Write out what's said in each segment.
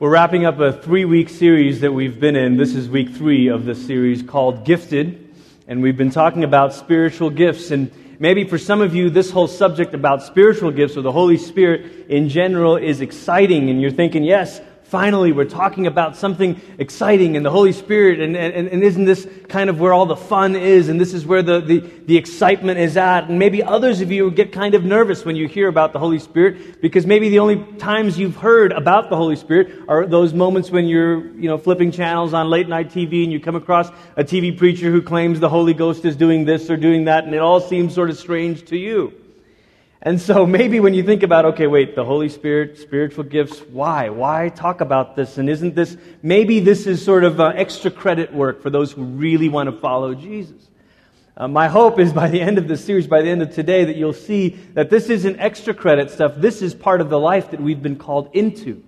We're wrapping up a three week series that we've been in. This is week three of the series called Gifted. And we've been talking about spiritual gifts. And maybe for some of you, this whole subject about spiritual gifts or the Holy Spirit in general is exciting. And you're thinking, yes, finally we're talking about something exciting and the Holy Spirit, and, and, and isn't this kind of where all the fun is, and this is where the, the, the excitement is at? And maybe others of you get kind of nervous when you hear about the Holy Spirit, because maybe the only times you've heard about the Holy Spirit are those moments when you're, you know, flipping channels on late night TV and you come across a TV preacher who claims the Holy Ghost is doing this or doing that, and it all seems sort of strange to you. And so maybe when you think about, okay, wait, the Holy Spirit, spiritual gifts, why? Why talk about this? And isn't this, maybe this is sort of uh, extra credit work for those who really want to follow Jesus. Uh, my hope is by the end of this series, by the end of today, that you'll see that this isn't extra credit stuff. This is part of the life that we've been called into.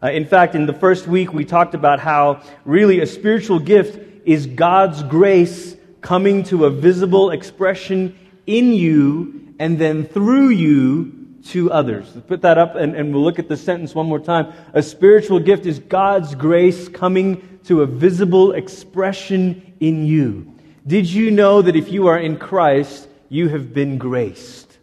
Uh, in fact, in the first week, we talked about how really a spiritual gift is God's grace coming to a visible expression in you and then through you to others. Let's put that up and, and we'll look at the sentence one more time. A spiritual gift is God's grace coming to a visible expression in you. Did you know that if you are in Christ, you have been graced?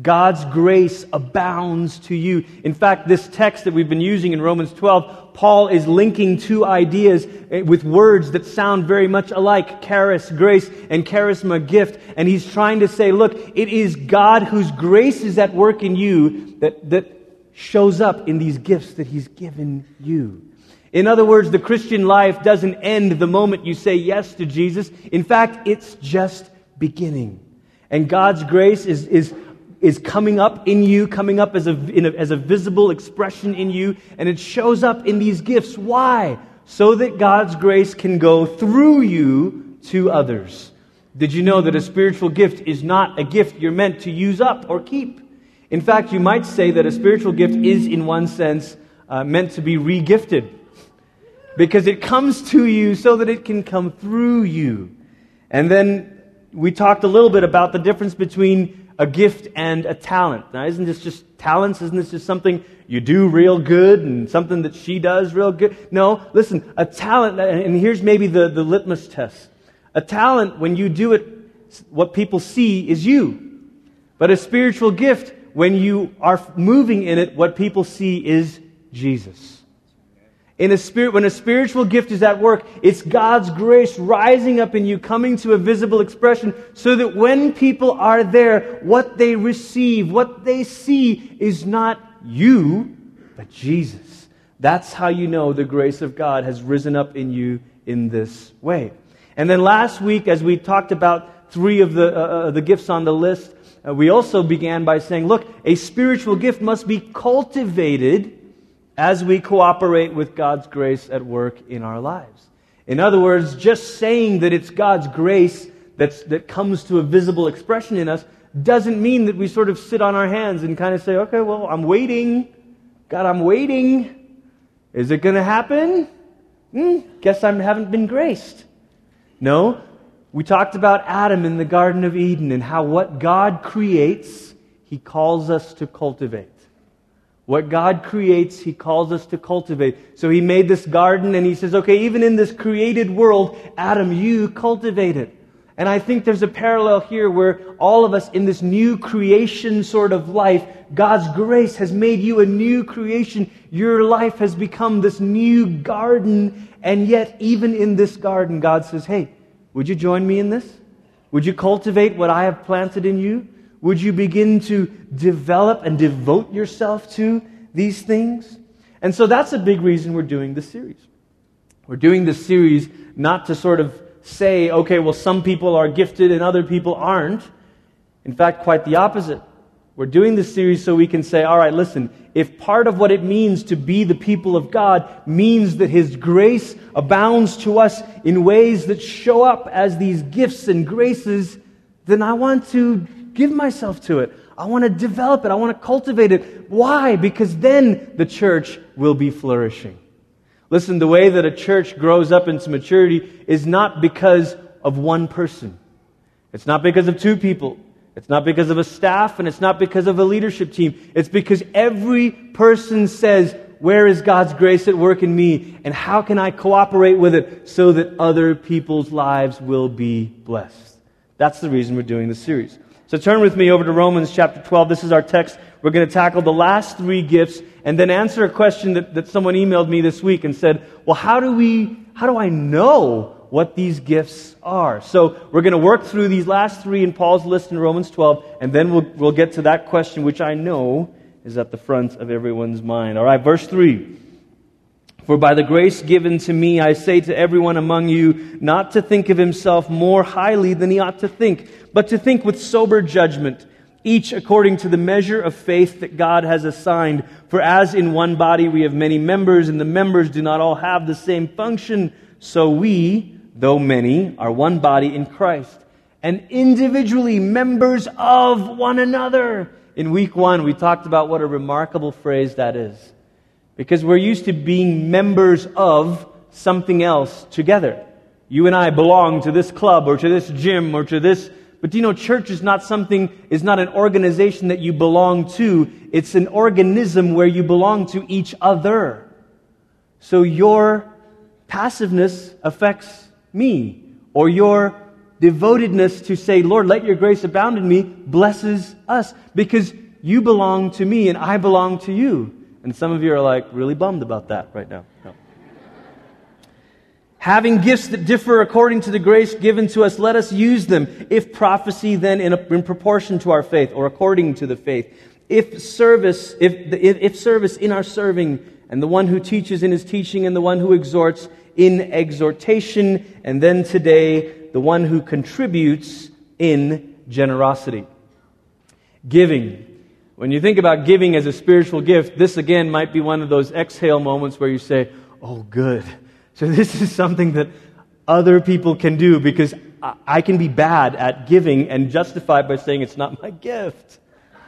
God's grace abounds to you. In fact, this text that we've been using in Romans 12, Paul is linking two ideas eh, with words that sound very much alike charis, grace, and charisma, gift. And he's trying to say, look, it is God whose grace is at work in you that, that shows up in these gifts that he's given you. In other words, the Christian life doesn't end the moment you say yes to Jesus. In fact, it's just beginning. And God's grace is, is is coming up in you, coming up as a, a, as a visible expression in you, and it shows up in these gifts. Why? So that God's grace can go through you to others. Did you know that a spiritual gift is not a gift you're meant to use up or keep? In fact, you might say that a spiritual gift is, in one sense, uh, meant to be regifted because it comes to you so that it can come through you. And then we talked a little bit about the difference between a gift and a talent. Now, isn't this just talents? Isn't this just something you do real good and something that she does real good? No, listen, a talent, and here's maybe the, the litmus test. A talent, when you do it, what people see is you. But a spiritual gift, when you are moving in it, what people see is Jesus. In a spirit, when a spiritual gift is at work, it's God's grace rising up in you, coming to a visible expression, so that when people are there, what they receive, what they see is not you, but Jesus. That's how you know the grace of God has risen up in you in this way. And then last week, as we talked about three of the, uh, uh the gifts on the list, uh, we also began by saying, look, a spiritual gift must be cultivated as we cooperate with God's grace at work in our lives. In other words, just saying that it's God's grace that's, that comes to a visible expression in us doesn't mean that we sort of sit on our hands and kind of say, okay, well, I'm waiting. God, I'm waiting. Is it going to happen? Hmm, guess I haven't been graced. No. We talked about Adam in the Garden of Eden and how what God creates, he calls us to cultivate. What God creates, He calls us to cultivate. So He made this garden and He says, okay, even in this created world, Adam, you cultivate it. And I think there's a parallel here where all of us in this new creation sort of life, God's grace has made you a new creation. Your life has become this new garden. And yet, even in this garden, God says, hey, would you join me in this? Would you cultivate what I have planted in you? Would you begin to develop and devote yourself to these things? And so that's a big reason we're doing this series. We're doing this series not to sort of say, okay, well, some people are gifted and other people aren't. In fact, quite the opposite. We're doing this series so we can say, all right, listen, if part of what it means to be the people of God means that His grace abounds to us in ways that show up as these gifts and graces, then I want to give myself to it. I want to develop it. I want to cultivate it. Why? Because then the church will be flourishing. Listen, the way that a church grows up into maturity is not because of one person. It's not because of two people. It's not because of a staff and it's not because of a leadership team. It's because every person says, where is God's grace at work in me? And how can I cooperate with it so that other people's lives will be blessed? That's the reason we're doing this series. So turn with me over to Romans chapter 12. This is our text. We're going to tackle the last three gifts and then answer a question that, that someone emailed me this week and said, well, how do we, how do I know what these gifts are? So we're going to work through these last three in Paul's list in Romans 12 and then we'll, we'll get to that question, which I know is at the front of everyone's mind. All right, verse 3. For by the grace given to me, I say to everyone among you not to think of himself more highly than he ought to think, but to think with sober judgment, each according to the measure of faith that God has assigned. For as in one body we have many members, and the members do not all have the same function, so we, though many, are one body in Christ, and individually members of one another. In week one, we talked about what a remarkable phrase that is. Because we're used to being members of something else together. You and I belong to this club or to this gym or to this. But do you know, church is not something, is not an organization that you belong to. It's an organism where you belong to each other. So your passiveness affects me, or your devotedness to say, Lord, let your grace abound in me, blesses us because you belong to me and I belong to you. And some of you are like really bummed about that right now. No. Having gifts that differ according to the grace given to us, let us use them. If prophecy, then in, a, in proportion to our faith or according to the faith. If service, if, if, if service in our serving, and the one who teaches in his teaching, and the one who exhorts in exhortation, and then today, the one who contributes in generosity. Giving. When you think about giving as a spiritual gift, this again might be one of those exhale moments where you say, Oh, good. So this is something that other people can do because I can be bad at giving and justified by saying it's not my gift.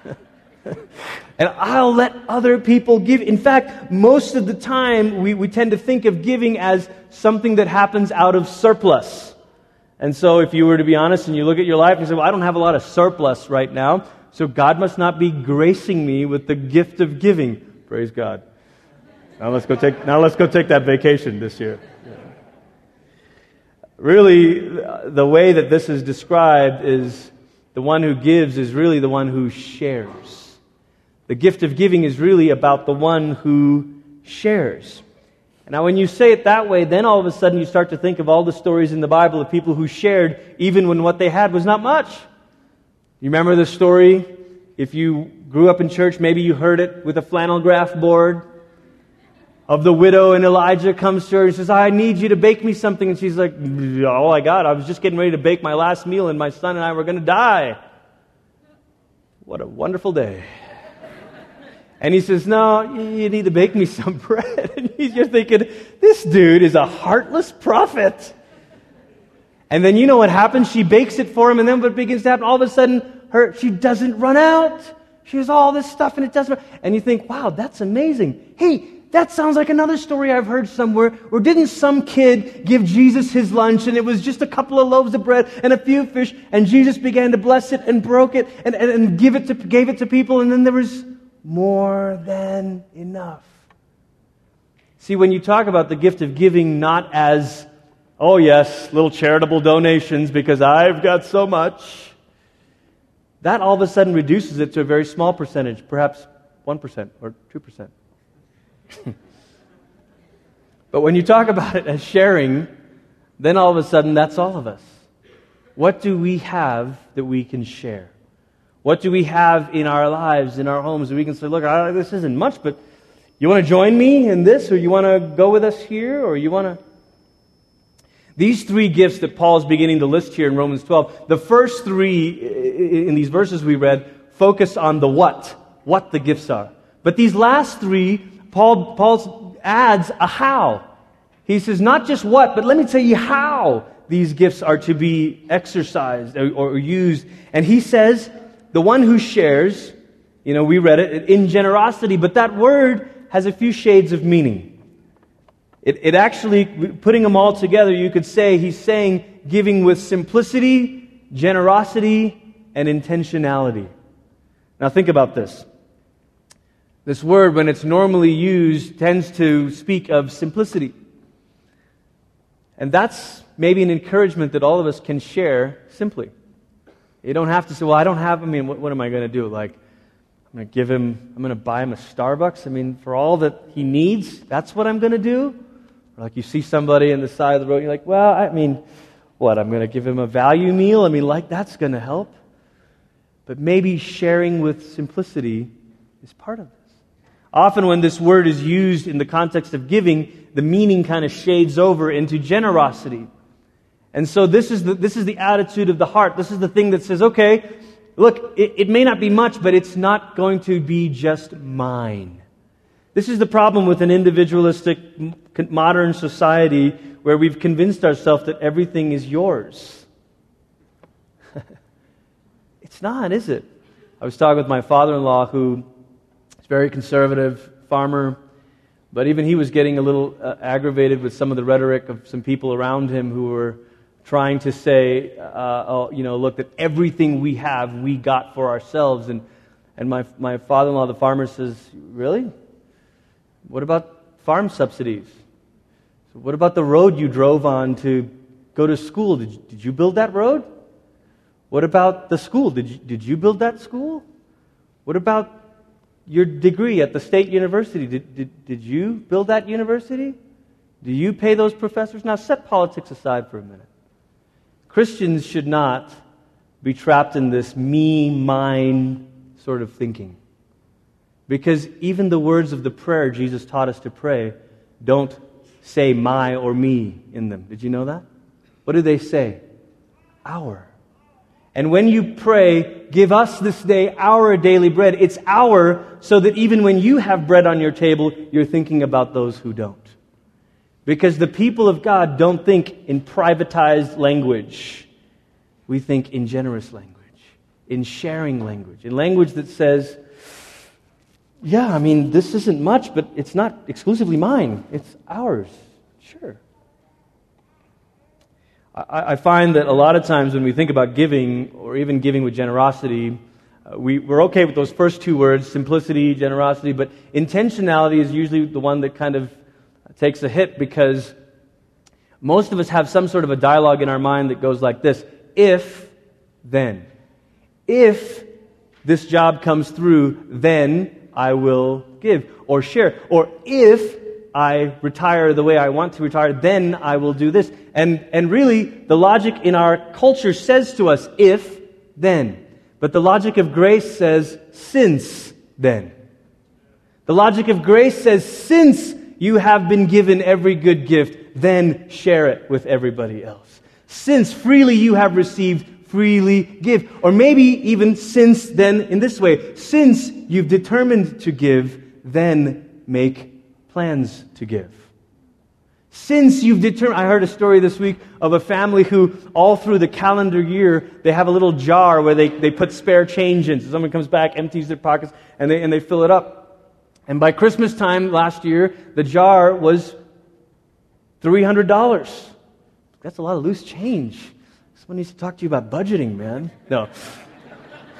and I'll let other people give. In fact, most of the time, we, we tend to think of giving as something that happens out of surplus. And so, if you were to be honest and you look at your life and say, Well, I don't have a lot of surplus right now, so God must not be gracing me with the gift of giving. Praise God. Now let's go take, now let's go take that vacation this year. Really, the way that this is described is the one who gives is really the one who shares. The gift of giving is really about the one who shares. Now, when you say it that way, then all of a sudden you start to think of all the stories in the Bible of people who shared even when what they had was not much. You remember the story? If you grew up in church, maybe you heard it with a flannel graph board of the widow, and Elijah comes to her and says, I need you to bake me something. And she's like, Oh, I got. I was just getting ready to bake my last meal, and my son and I were going to die. What a wonderful day. And he says, No, you need to bake me some bread. And you're thinking, This dude is a heartless prophet. And then you know what happens? She bakes it for him, and then what begins to happen? All of a sudden, her, she doesn't run out. She has all this stuff, and it doesn't. And you think, wow, that's amazing. Hey, that sounds like another story I've heard somewhere. Or didn't some kid give Jesus his lunch, and it was just a couple of loaves of bread and a few fish, and Jesus began to bless it and broke it and, and, and give it to, gave it to people, and then there was more than enough. See, when you talk about the gift of giving not as, oh yes, little charitable donations because I've got so much, that all of a sudden reduces it to a very small percentage, perhaps 1% or 2%. but when you talk about it as sharing, then all of a sudden that's all of us. What do we have that we can share? What do we have in our lives, in our homes, that we can say, look, I, this isn't much, but you want to join me in this, or you want to go with us here, or you want to. These three gifts that Paul is beginning to list here in Romans 12, the first three in these verses we read focus on the what, what the gifts are. But these last three, Paul, Paul adds a how. He says, not just what, but let me tell you how these gifts are to be exercised or, or used. And he says, the one who shares, you know, we read it in generosity, but that word has a few shades of meaning. It, it actually, putting them all together, you could say he's saying giving with simplicity, generosity, and intentionality. Now think about this. This word, when it's normally used, tends to speak of simplicity. And that's maybe an encouragement that all of us can share simply. You don't have to say, well, I don't have, I mean, what, what am I going to do? Like, I'm going to give him, I'm going to buy him a Starbucks. I mean, for all that he needs, that's what I'm going to do? Or like you see somebody in the side of the road, you're like, well, I mean, what? I'm going to give him a value meal? I mean, like, that's going to help. But maybe sharing with simplicity is part of this. Often, when this word is used in the context of giving, the meaning kind of shades over into generosity. And so, this is the, this is the attitude of the heart. This is the thing that says, okay, look, it, it may not be much, but it's not going to be just mine. This is the problem with an individualistic modern society where we've convinced ourselves that everything is yours. it's not, is it? I was talking with my father in law, who is very conservative, farmer, but even he was getting a little uh, aggravated with some of the rhetoric of some people around him who were trying to say, uh, oh, you know, look, that everything we have, we got for ourselves. And, and my, my father in law, the farmer, says, Really? What about farm subsidies? So what about the road you drove on to go to school? Did you, did you build that road? What about the school? Did you, did you build that school? What about your degree at the state university? Did, did, did you build that university? Do you pay those professors? Now, set politics aside for a minute. Christians should not be trapped in this me, mine sort of thinking. Because even the words of the prayer Jesus taught us to pray don't say my or me in them. Did you know that? What do they say? Our. And when you pray, give us this day our daily bread, it's our so that even when you have bread on your table, you're thinking about those who don't. Because the people of God don't think in privatized language. We think in generous language, in sharing language, in language that says, yeah, I mean, this isn't much, but it's not exclusively mine. It's ours. Sure. I, I find that a lot of times when we think about giving, or even giving with generosity, uh, we, we're okay with those first two words simplicity, generosity, but intentionality is usually the one that kind of takes a hit because most of us have some sort of a dialogue in our mind that goes like this if, then. If this job comes through, then I will give or share. Or if I retire the way I want to retire, then I will do this. And, and really, the logic in our culture says to us, if, then. But the logic of grace says, since then. The logic of grace says, since you have been given every good gift, then share it with everybody else. Since freely you have received, freely give. Or maybe even since then, in this way, since you've determined to give, then make plans to give. Since you've determined, I heard a story this week of a family who, all through the calendar year, they have a little jar where they, they put spare change in. So someone comes back, empties their pockets, and they, and they fill it up. And by Christmas time last year, the jar was $300. That's a lot of loose change. Someone needs to talk to you about budgeting, man. No.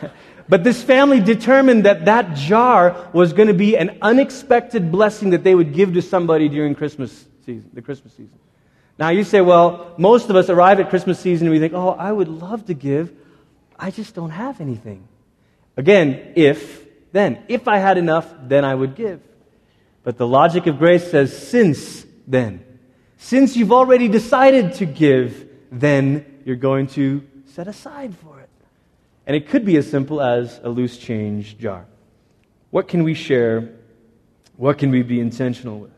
but this family determined that that jar was going to be an unexpected blessing that they would give to somebody during Christmas season, the Christmas season. Now you say, well, most of us arrive at Christmas season and we think, oh, I would love to give. I just don't have anything. Again, if, then. If I had enough, then I would give. But the logic of grace says, since then. Since you've already decided to give, then you're going to set aside for it. And it could be as simple as a loose change jar. What can we share? What can we be intentional with?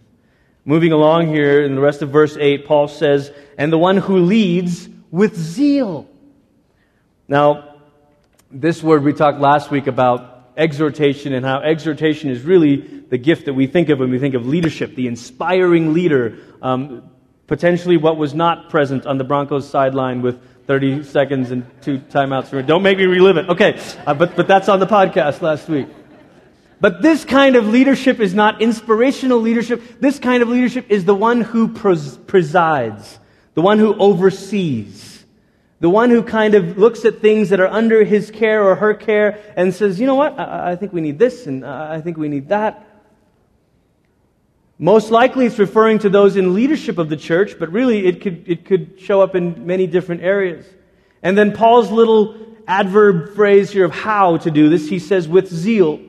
Moving along here in the rest of verse 8, Paul says, And the one who leads with zeal. Now, this word we talked last week about exhortation and how exhortation is really the gift that we think of when we think of leadership, the inspiring leader. Um, potentially what was not present on the Broncos sideline with 30 seconds and two timeouts. Don't make me relive it. Okay, uh, but, but that's on the podcast last week. But this kind of leadership is not inspirational leadership. This kind of leadership is the one who pres- presides, the one who oversees, The one who kind of looks at things that are under his care or her care and says, you know what, I, I think we need this and I think we need that. Most likely it's referring to those in leadership of the church, but really it could, it could show up in many different areas. And then Paul's little adverb phrase here of how to do this, he says, with zeal.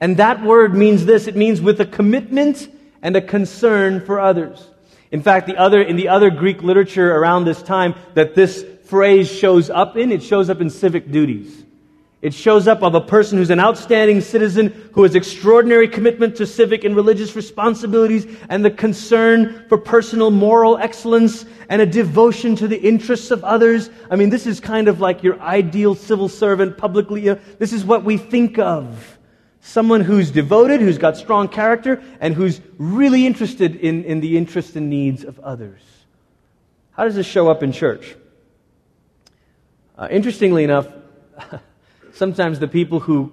And that word means this it means with a commitment and a concern for others. In fact, the other, in the other Greek literature around this time that this phrase shows up in, it shows up in civic duties. It shows up of a person who's an outstanding citizen who has extraordinary commitment to civic and religious responsibilities and the concern for personal moral excellence and a devotion to the interests of others. I mean, this is kind of like your ideal civil servant publicly. You know, this is what we think of. Someone who's devoted, who's got strong character, and who's really interested in, in the interests and needs of others. How does this show up in church? Uh, interestingly enough, sometimes the people who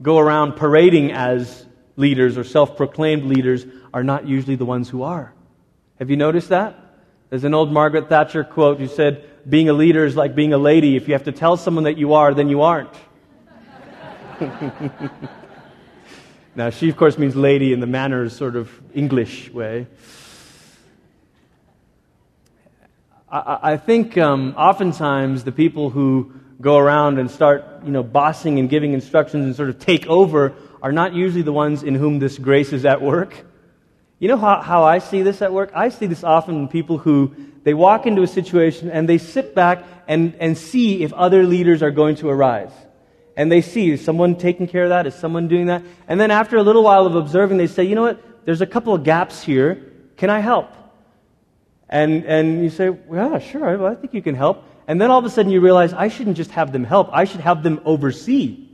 go around parading as leaders or self proclaimed leaders are not usually the ones who are. Have you noticed that? There's an old Margaret Thatcher quote who said, Being a leader is like being a lady. If you have to tell someone that you are, then you aren't. Now, she, of course, means lady in the manners sort of English way. I, I think um, oftentimes the people who go around and start, you know, bossing and giving instructions and sort of take over are not usually the ones in whom this grace is at work. You know how, how I see this at work? I see this often in people who they walk into a situation and they sit back and, and see if other leaders are going to arise and they see is someone taking care of that? Is someone doing that? And then after a little while of observing, they say, you know what? There's a couple of gaps here. Can I help? And, and you say, yeah, sure, I think you can help. And then all of a sudden you realize, I shouldn't just have them help, I should have them oversee.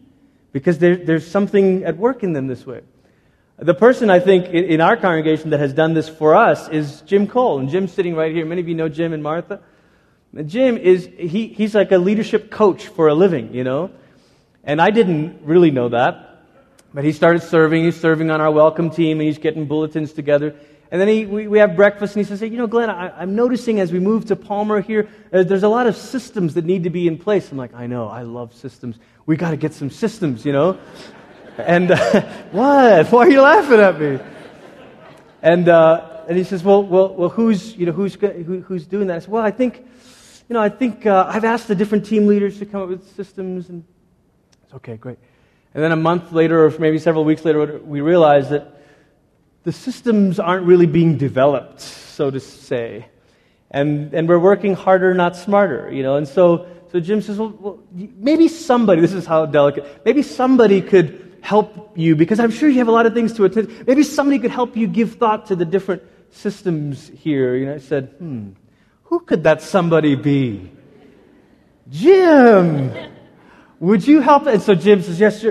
Because there, there's something at work in them this way. The person I think in, in our congregation that has done this for us is Jim Cole. And Jim's sitting right here. Many of you know Jim and Martha. Jim is, he, he's like a leadership coach for a living, you know. And I didn't really know that. But he started serving. He's serving on our welcome team, and he's getting bulletins together. And then he, we, we have breakfast, and he says, hey, You know, Glenn, I, am noticing as we move to Palmer here, uh, there's a lot of systems that need to be in place. I'm like, I know, I love systems. We got to get some systems, you know? and uh, what? Why are you laughing at me? And, uh, and he says, Well, well, well who's, you know, who's, who, who's doing that? I said, Well, I think, you know, I think uh, I've asked the different team leaders to come up with systems and it's Okay, great. And then a month later, or maybe several weeks later, we realized that the systems aren't really being developed, so to say. And, and we're working harder, not smarter, you know. And so, so Jim says, well, well, maybe somebody, this is how delicate, maybe somebody could help you, because I'm sure you have a lot of things to attend. Maybe somebody could help you give thought to the different systems here. You know, I said, hmm, who could that somebody be? Jim! Would you help? And so Jim says, Yes.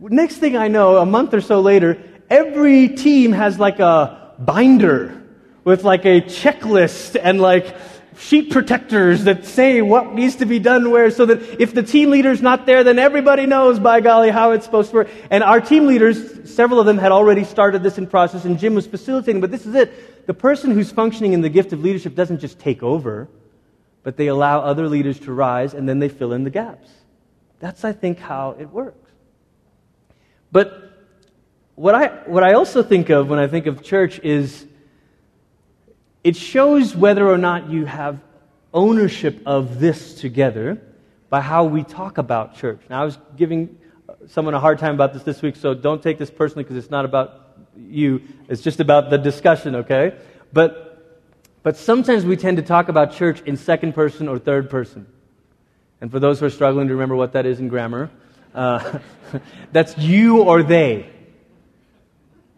Next thing I know, a month or so later, every team has like a binder with like a checklist and like sheet protectors that say what needs to be done where so that if the team leader's not there, then everybody knows, by golly, how it's supposed to work. And our team leaders, several of them had already started this in process, and Jim was facilitating, but this is it. The person who's functioning in the gift of leadership doesn't just take over, but they allow other leaders to rise, and then they fill in the gaps. That's, I think, how it works. But what I, what I also think of when I think of church is it shows whether or not you have ownership of this together by how we talk about church. Now, I was giving someone a hard time about this this week, so don't take this personally because it's not about you. It's just about the discussion, okay? But, but sometimes we tend to talk about church in second person or third person. And for those who are struggling to remember what that is in grammar, uh, that's you or they.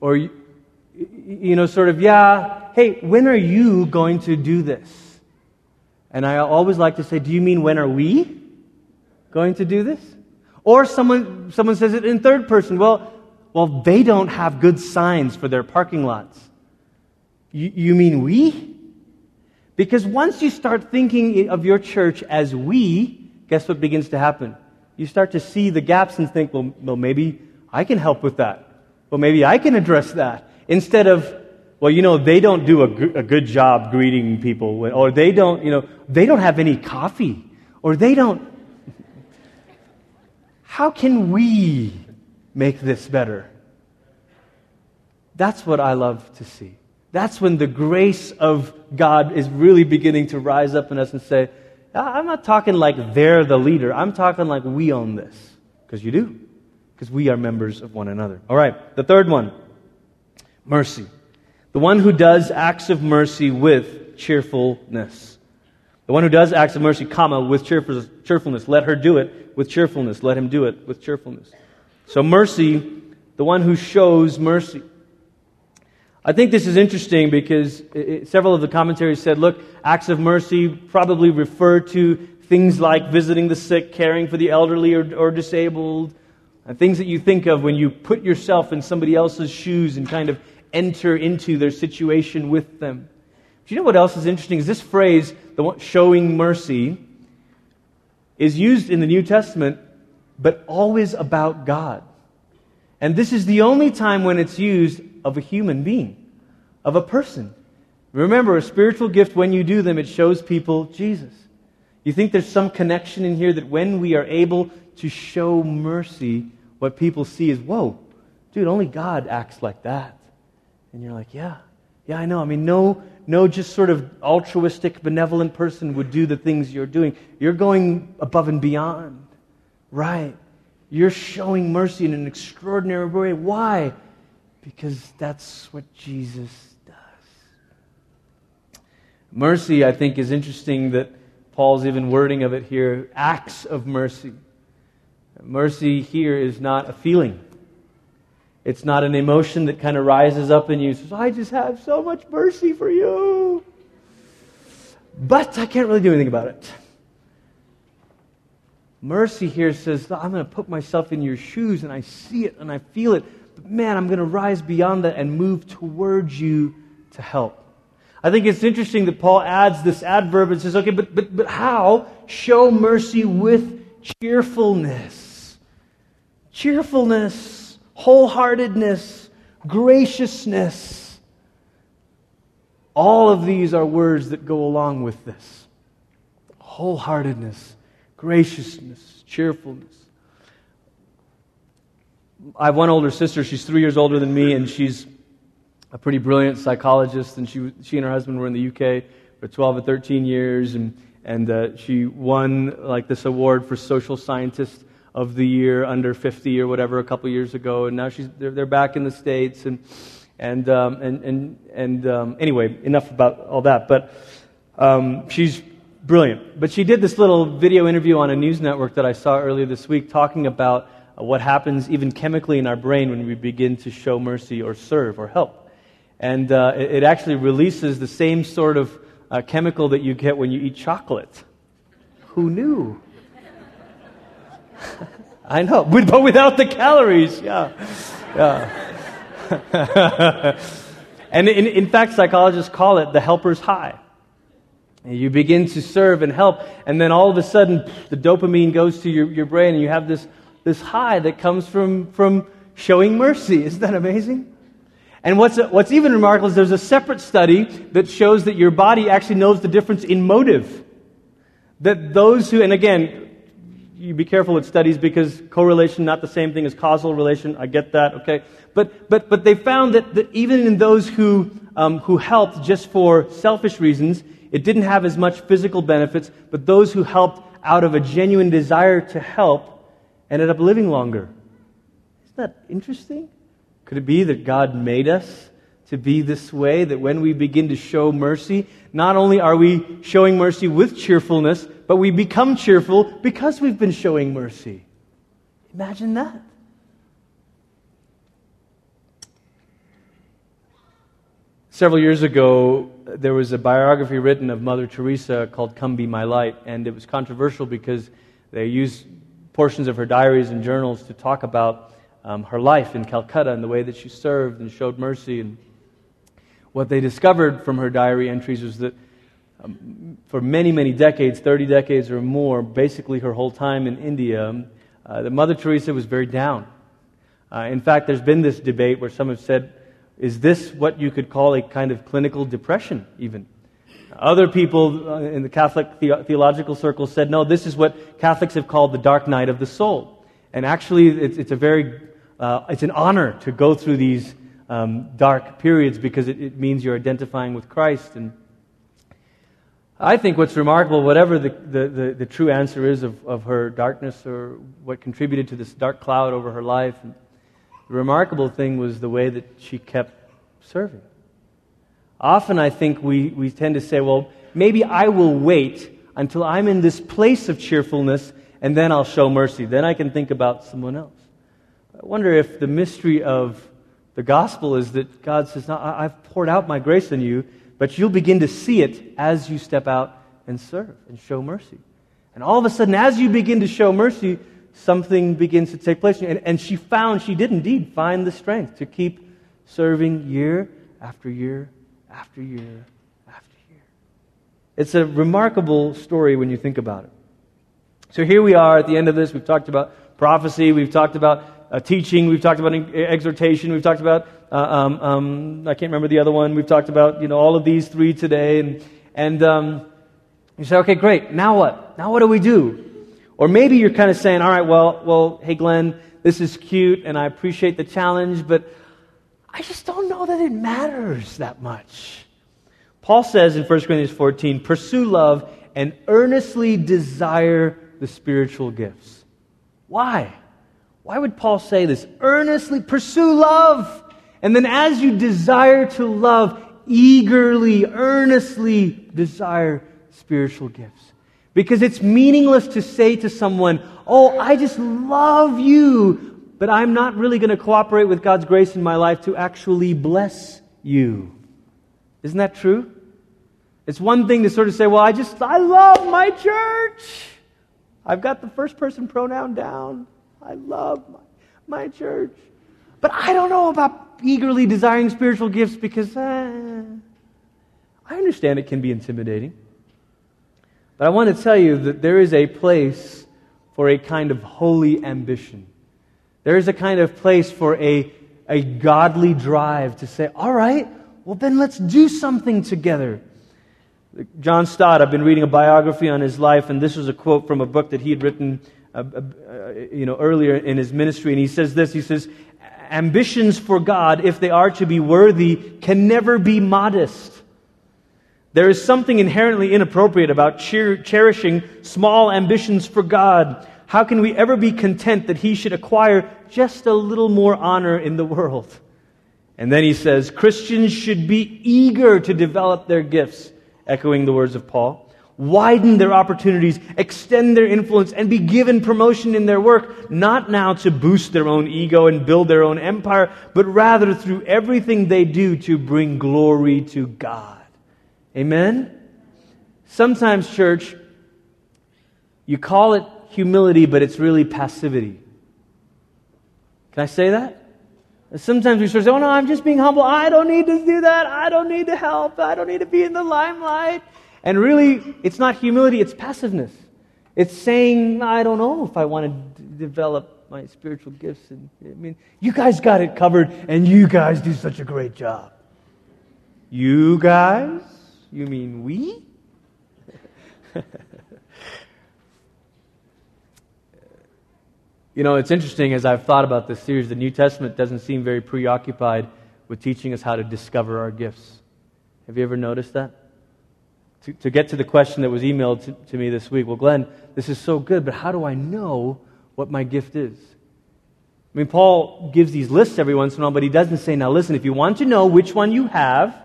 Or, you know, sort of, yeah, hey, when are you going to do this? And I always like to say, do you mean when are we going to do this? Or someone, someone says it in third person. Well, well, they don't have good signs for their parking lots. You, you mean we? Because once you start thinking of your church as we, guess what begins to happen? You start to see the gaps and think, well, well maybe I can help with that. Well, maybe I can address that. Instead of, well, you know, they don't do a, a good job greeting people, or they don't, you know, they don't have any coffee, or they don't. How can we make this better? That's what I love to see. That's when the grace of God is really beginning to rise up in us and say, I'm not talking like they're the leader. I'm talking like we own this. Because you do. Because we are members of one another. All right, the third one mercy. The one who does acts of mercy with cheerfulness. The one who does acts of mercy, comma, with cheerfulness. Let her do it with cheerfulness. Let him do it with cheerfulness. So, mercy, the one who shows mercy. I think this is interesting because it, several of the commentaries said, look, acts of mercy probably refer to things like visiting the sick, caring for the elderly or, or disabled, and things that you think of when you put yourself in somebody else's shoes and kind of enter into their situation with them. Do you know what else is interesting? Is this phrase, the one, showing mercy, is used in the New Testament, but always about God. And this is the only time when it's used of a human being, of a person. Remember, a spiritual gift, when you do them, it shows people Jesus. You think there's some connection in here that when we are able to show mercy, what people see is, whoa, dude, only God acts like that. And you're like, yeah, yeah, I know. I mean, no, no just sort of altruistic, benevolent person would do the things you're doing. You're going above and beyond. Right. You're showing mercy in an extraordinary way. Why? Because that's what Jesus does. Mercy, I think, is interesting that Paul's even wording of it here acts of mercy. Mercy here is not a feeling. It's not an emotion that kind of rises up in you. Says, I just have so much mercy for you. But I can't really do anything about it. Mercy here says, I'm going to put myself in your shoes and I see it and I feel it But man, I'm going to rise beyond that and move towards you to help. I think it's interesting that Paul adds this adverb and says, okay, but, but, but how? Show mercy with cheerfulness. Cheerfulness, wholeheartedness, graciousness. All of these are words that go along with this wholeheartedness, graciousness, cheerfulness. I have one older sister. She's three years older than me, and she's a pretty brilliant psychologist. And she, she and her husband were in the UK for 12 or 13 years, and, and uh, she won like this award for social scientist of the year under 50 or whatever a couple years ago. And now she's, they're, they're back in the States. And, and, um, and, and, and um, anyway, enough about all that. But um, she's brilliant. But she did this little video interview on a news network that I saw earlier this week talking about what happens even chemically in our brain when we begin to show mercy or serve or help. And uh, it, it, actually releases the same sort of uh, chemical that you get when you eat chocolate. Who knew? I know, but without the calories, yeah. Yeah. and in, in fact, psychologists call it the helper's high. You begin to serve and help, and then all of a sudden, the dopamine goes to your, your brain, and you have this this high that comes from, from showing mercy. Isn't that amazing? And what's, what's even remarkable is there's a separate study that shows that your body actually knows the difference in motive. That those who, and again, you be careful with studies because correlation not the same thing as causal relation. I get that, okay? But, but, but they found that, that even in those who, um, who helped just for selfish reasons, it didn't have as much physical benefits, but those who helped out of a genuine desire to help ended up living longer. Isn't that interesting? Could it be that God made us to be this way, that when we begin to show mercy, not only are we showing mercy with cheerfulness, but we become cheerful because we've been showing mercy? Imagine that. Several years ago, there was a biography written of Mother Teresa called Come Be My Light, and it was controversial because they used portions of her diaries and journals to talk about um, her life in Calcutta and the way that she served and showed mercy. And what they discovered from her diary entries was that for many, many decades, 30 decades or more, basically her whole time in India, uh, that Mother Teresa was very down. Uh, in fact, there's been this debate where some have said, is this what you could call a kind of clinical depression, even? Other people uh, in the Catholic the- theological circle said, no, this is what Catholics have called the dark night of the soul. And actually, it's, it's a very, uh, it's an honor to go through these um, dark periods because it, it means you're identifying with Christ. And I think what's remarkable, whatever the, the, the, the, true answer is of, of her darkness or what contributed to this dark cloud over her life, the remarkable thing was the way that she kept serving. Often I think we, we tend to say, well, maybe I will wait until I'm in this place of cheerfulness and then I'll show mercy. Then I can think about someone else. I wonder if the mystery of the gospel is that God says, no, I've poured out my grace on you, but you'll begin to see it as you step out and serve and show mercy. And all of a sudden, as you begin to show mercy, something begins to take place. And, and she found, she did indeed find the strength to keep serving year after year after year after year. It's a remarkable story when you think about it. So here we are at the end of this. We've talked about prophecy, we've talked about teaching, we've talked about exhortation, we've talked about, uh, um, um, I can't remember the other one, we've talked about, you know, all of these three today. And, and um, you say, okay, great, now what? Now what do we do? Or maybe you're kind of saying, all right, well, well, hey, Glenn, this is cute and I appreciate the challenge, but I just don't know that it matters that much. Paul says in 1 Corinthians 14, pursue love and earnestly desire the spiritual gifts. Why? Why would Paul say this? Earnestly pursue love. And then as you desire to love, eagerly, earnestly desire spiritual gifts. Because it's meaningless to say to someone, Oh, I just love you, but I'm not really going to cooperate with God's grace in my life to actually bless you. Isn't that true? It's one thing to sort of say, Well, I just, I love my church. I've got the first person pronoun down. I love my, my church. But I don't know about eagerly desiring spiritual gifts because uh, I understand it can be intimidating. But I want to tell you that there is a place for a kind of holy ambition. There is a kind of place for a, a godly drive to say, all right, well, then let's do something together. John Stott, I've been reading a biography on his life, and this was a quote from a book that he had written you know, earlier in his ministry. And he says this He says, Ambitions for God, if they are to be worthy, can never be modest. There is something inherently inappropriate about cher- cherishing small ambitions for God. How can we ever be content that He should acquire just a little more honor in the world? And then he says, Christians should be eager to develop their gifts, echoing the words of Paul, widen their opportunities, extend their influence, and be given promotion in their work, not now to boost their own ego and build their own empire, but rather through everything they do to bring glory to God. Amen? Sometimes, church, you call it humility, but it's really passivity. Can I say that? Sometimes we sort of say, oh no, I'm just being humble. I don't need to do that. I don't need to help. I don't need to be in the limelight. And really, it's not humility, it's passiveness. It's saying, I don't know if I want to d- develop my spiritual gifts. And, I mean, you guys got it covered, and you guys do such a great job. You guys? You mean we? you know, it's interesting as I've thought about this series, the New Testament doesn't seem very preoccupied with teaching us how to discover our gifts. Have you ever noticed that? To, to get to the question that was emailed to, to me this week, well, Glenn, this is so good, but how do I know what my gift is? I mean, Paul gives these lists every once in a while, but he doesn't say, now listen, if you want to know which one you have,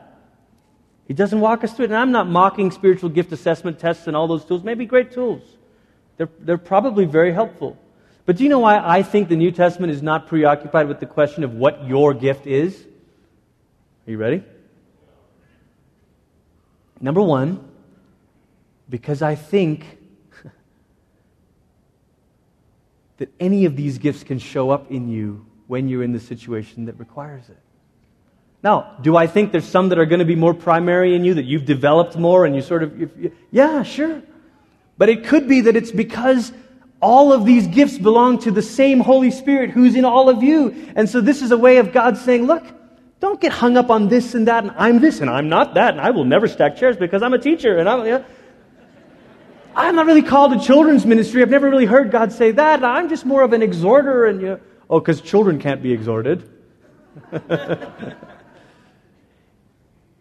he doesn't walk us through it. And I'm not mocking spiritual gift assessment tests and all those tools. Maybe great tools. They're, they're probably very helpful. But do you know why I think the New Testament is not preoccupied with the question of what your gift is? Are you ready? Number one, because I think that any of these gifts can show up in you when you're in the situation that requires it. Now, do I think there's some that are going to be more primary in you, that you've developed more and you sort of, you, yeah, sure. But it could be that it's because all of these gifts belong to the same Holy Spirit who's in all of you. And so this is a way of God saying, look, Don't get hung up on this and that, and I'm this and I'm not that, and I will never stack chairs because I'm a teacher, and I'm. I'm not really called to children's ministry. I've never really heard God say that. I'm just more of an exhorter, and you oh, because children can't be exhorted.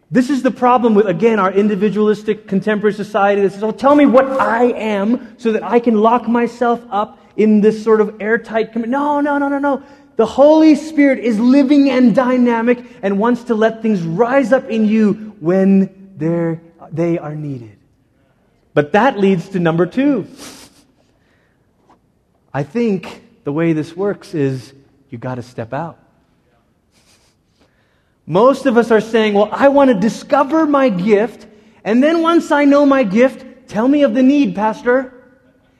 this is the problem with, again, our individualistic contemporary society that says, oh, tell me what I am so that I can lock myself up in this sort of airtight. Com-. No, no, no, no, no. The Holy Spirit is living and dynamic and wants to let things rise up in you when they're, needed. But that leads to number two. I think the way this works is you got to step out. Most of us are saying, Well, I want to discover my gift, and then once I know my gift, tell me of the need, Pastor.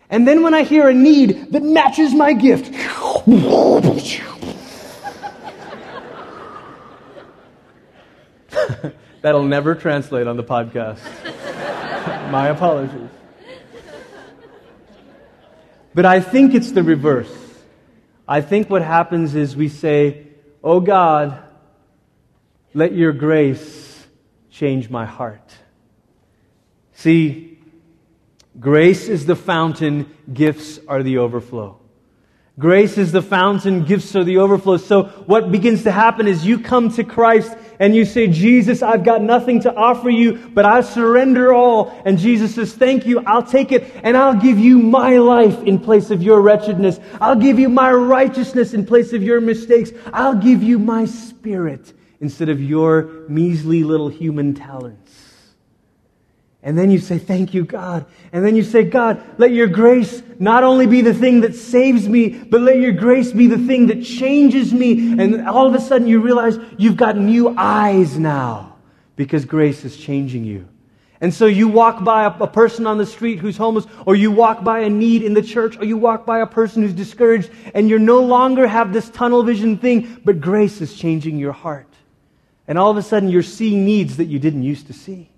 And then when I hear a need that matches my gift, that'll never translate on the podcast. my apologies. But I think it's the reverse. I think what happens is we say, Oh God, let your grace change my heart. See, grace is the fountain, gifts are the overflow. Grace is the fountain, gifts are the overflow. So what begins to happen is you come to Christ and you say, Jesus, I've got nothing to offer you, but I surrender all. And Jesus says, thank you. I'll take it and I'll give you my life in place of your wretchedness. I'll give you my righteousness in place of your mistakes. I'll give you my spirit instead of your measly little human talents. And then you say, Thank you, God. And then you say, God, let your grace not only be the thing that saves me, but let your grace be the thing that changes me. And all of a sudden you realize you've got new eyes now because grace is changing you. And so you walk by a, person on the street who's homeless, or you walk by a need in the church, or you walk by a person who's discouraged, and you no longer have this tunnel vision thing, but grace is changing your heart. And all of a sudden you're seeing needs that you didn't used to see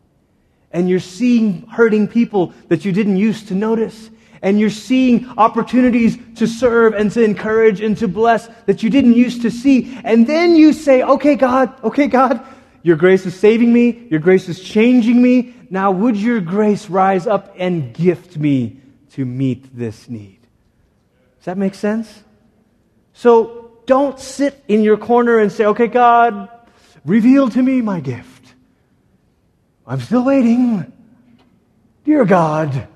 and you're seeing hurting people that you didn't used to notice. And you're seeing opportunities to serve and to encourage and to bless that you didn't used to see. And then you say, okay, God, okay, God, your grace is saving me. Your grace is changing me. Now, would your grace rise up and gift me to meet this need? Does that make sense? So don't sit in your corner and say, okay, God, reveal to me my gift. I'm still waiting. Dear God,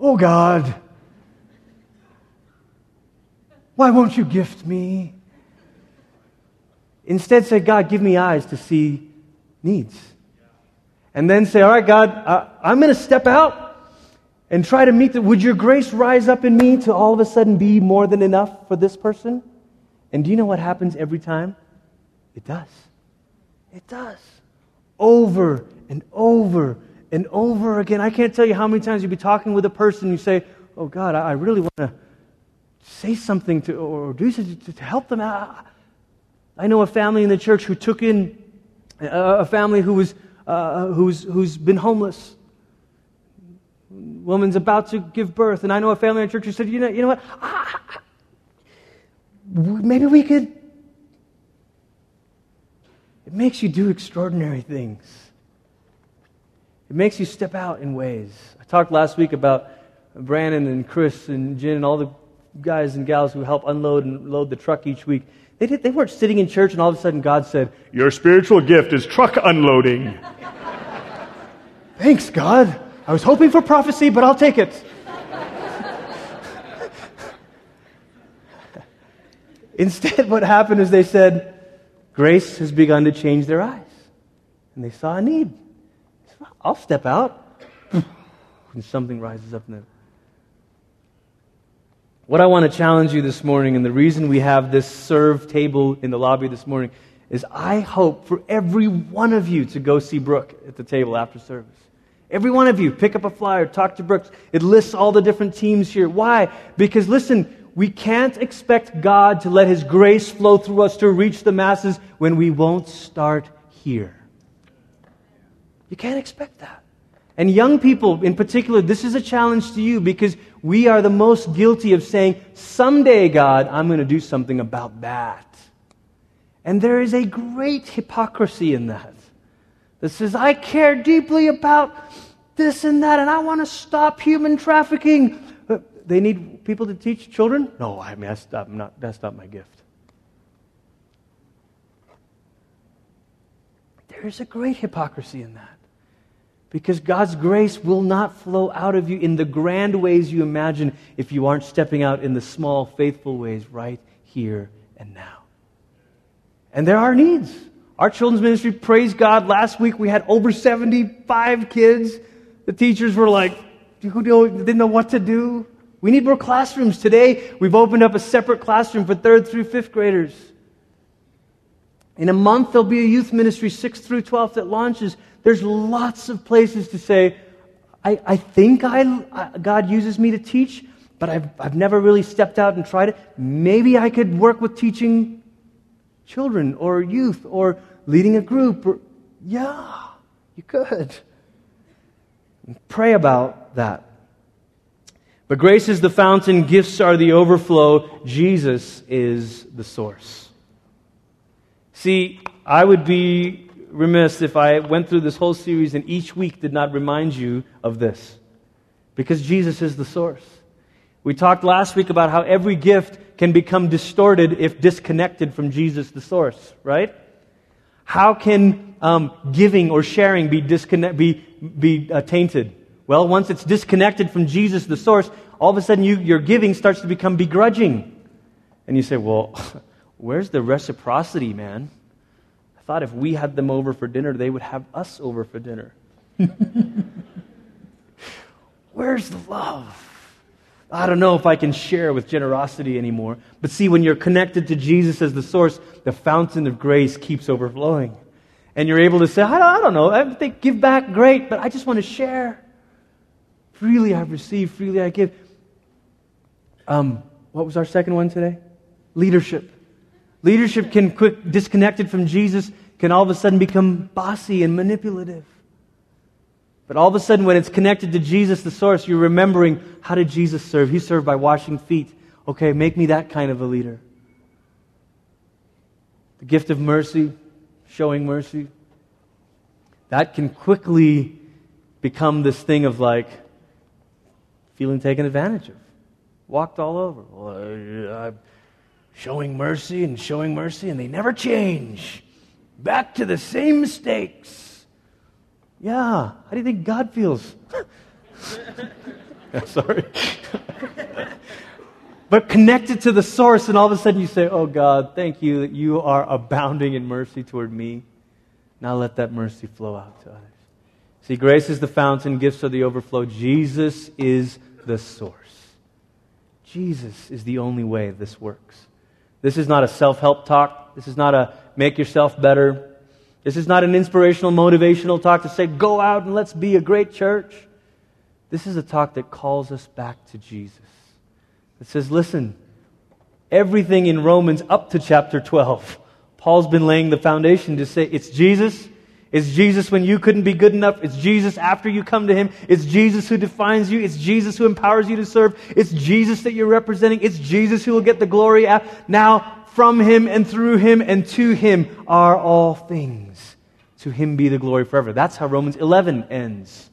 oh God, why won't you gift me? Instead, say, God, give me eyes to see needs. And then say, All right, God, I'm going to step out and try to meet the. Would your grace rise up in me to all of a sudden be more than enough for this person? And do you know what happens every time? It does. It does. Over and over and over again. I can't tell you how many times you'd be talking with a person and you say, Oh God, I really want to say something to or do something to help them out. I know a family in the church who took in a family who was uh, who's who's been homeless. Woman's about to give birth, and I know a family in the church who said, "You know, you know what? Maybe we could." It makes you do extraordinary things. It makes you step out in ways. I talked last week about Brandon and Chris and Jen and all the guys and gals who help unload and load the truck each week. They, did, they weren't sitting in church and all of a sudden God said, Your spiritual gift is truck unloading. Thanks, God. I was hoping for prophecy, but I'll take it. Instead, what happened is they said, Grace has begun to change their eyes. And they saw a need. I'll step out. and something rises up in them. What I want to challenge you this morning, and the reason we have this serve table in the lobby this morning, is I hope for every one of you to go see Brooke at the table after service. Every one of you, pick up a flyer, talk to Brooks. It lists all the different teams here. Why? Because listen, we can't expect God to let His grace flow through us to reach the masses when we won't start here. You can't expect that. And young people in particular, this is a challenge to you because we are the most guilty of saying, someday, God, I'm going to do something about that. And there is a great hypocrisy in that. That says, I care deeply about this and that, and I want to stop human trafficking. They need people to teach children? No, I mean, that's not, that's not my gift. There's a great hypocrisy in that. Because God's grace will not flow out of you in the grand ways you imagine if you aren't stepping out in the small, faithful ways right here and now. And there are needs. Our children's ministry, praise God, last week we had over 75 kids. The teachers were like, who didn't know what to do. We need more classrooms. Today, we've opened up a separate classroom for third through fifth graders. In a month, there'll be a youth ministry, 6th through 12th, that launches. There's lots of places to say, I, I think I, God uses me to teach, but I've, I've never really stepped out and tried it. Maybe I could work with teaching children or youth or leading a group. Or, yeah, you could. Pray about that. But grace is the fountain, gifts are the overflow, Jesus is the source. See, I would be remiss if I went through this whole series and each week did not remind you of this. Because Jesus is the source. We talked last week about how every gift can become distorted if disconnected from Jesus, the source, right? How can um, giving or sharing be, disconnect, be, be uh, tainted? Well, once it's disconnected from Jesus, the source, all of a sudden you, your giving starts to become begrudging. And you say, well, where's the reciprocity, man? I thought if we had them over for dinner, they would have us over for dinner. where's the love? I don't know if I can share with generosity anymore. But see, when you're connected to Jesus as the source, the fountain of grace keeps overflowing. And you're able to say, I don't know, I think give back, great, but I just want to share. Freely I've received, freely I give. Um, what was our second one today? Leadership. Leadership can quick disconnected from Jesus can all of a sudden become bossy and manipulative. But all of a sudden, when it's connected to Jesus, the source, you're remembering how did Jesus serve? He served by washing feet. Okay, make me that kind of a leader. The gift of mercy, showing mercy, that can quickly become this thing of like feeling taken advantage of, walked all over. Well, uh, I'm showing mercy and showing mercy, and they never change. Back to the same mistakes. Yeah. How do you think God feels? Sorry. but connected to the source, and all of a sudden you say, Oh God, thank you that you are abounding in mercy toward me. Now let that mercy flow out to others. See, grace is the fountain, gifts are the overflow. Jesus is the source. Jesus is the only way this works. This is not a self help talk. This is not a make yourself better. This is not an inspirational, motivational talk to say, go out and let's be a great church. This is a talk that calls us back to Jesus. It says, listen, everything in Romans up to chapter 12, Paul's been laying the foundation to say, it's Jesus. It's Jesus when you couldn't be good enough. It's Jesus after you come to Him. It's Jesus who defines you. It's Jesus who empowers you to serve. It's Jesus that you're representing. It's Jesus who will get the glory. Now, from him and through him and to him are all things. To him be the glory forever. That's how Romans 11 ends.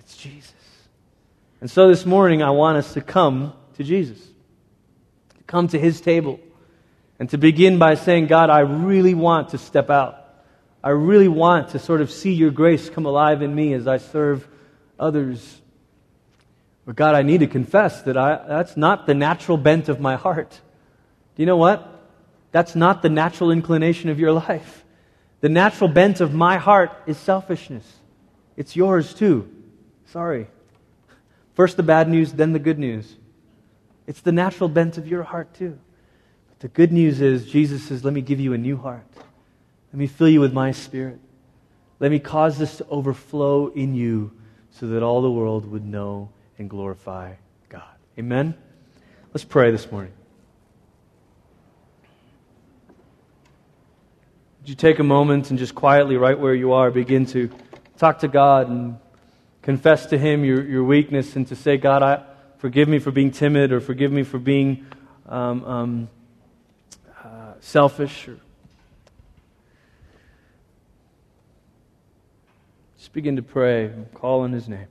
It's Jesus. And so this morning, I want us to come to Jesus, to come to his table, and to begin by saying, God, I really want to step out. I really want to sort of see your grace come alive in me as I serve others. But God, I need to confess that I, that's not the natural bent of my heart. Do you know what? That's not the natural inclination of your life. The natural bent of my heart is selfishness. It's yours too. Sorry. First the bad news, then the good news. It's the natural bent of your heart too. But the good news is Jesus says, Let me give you a new heart. Let me fill you with my spirit. Let me cause this to overflow in you so that all the world would know and glorify God. Amen? Let's pray this morning. Would you take a moment and just quietly, right where you are, begin to talk to God and confess to Him your, your weakness and to say, God, I, forgive me for being timid or forgive me for being um, um, uh, selfish or just begin to pray call in his name.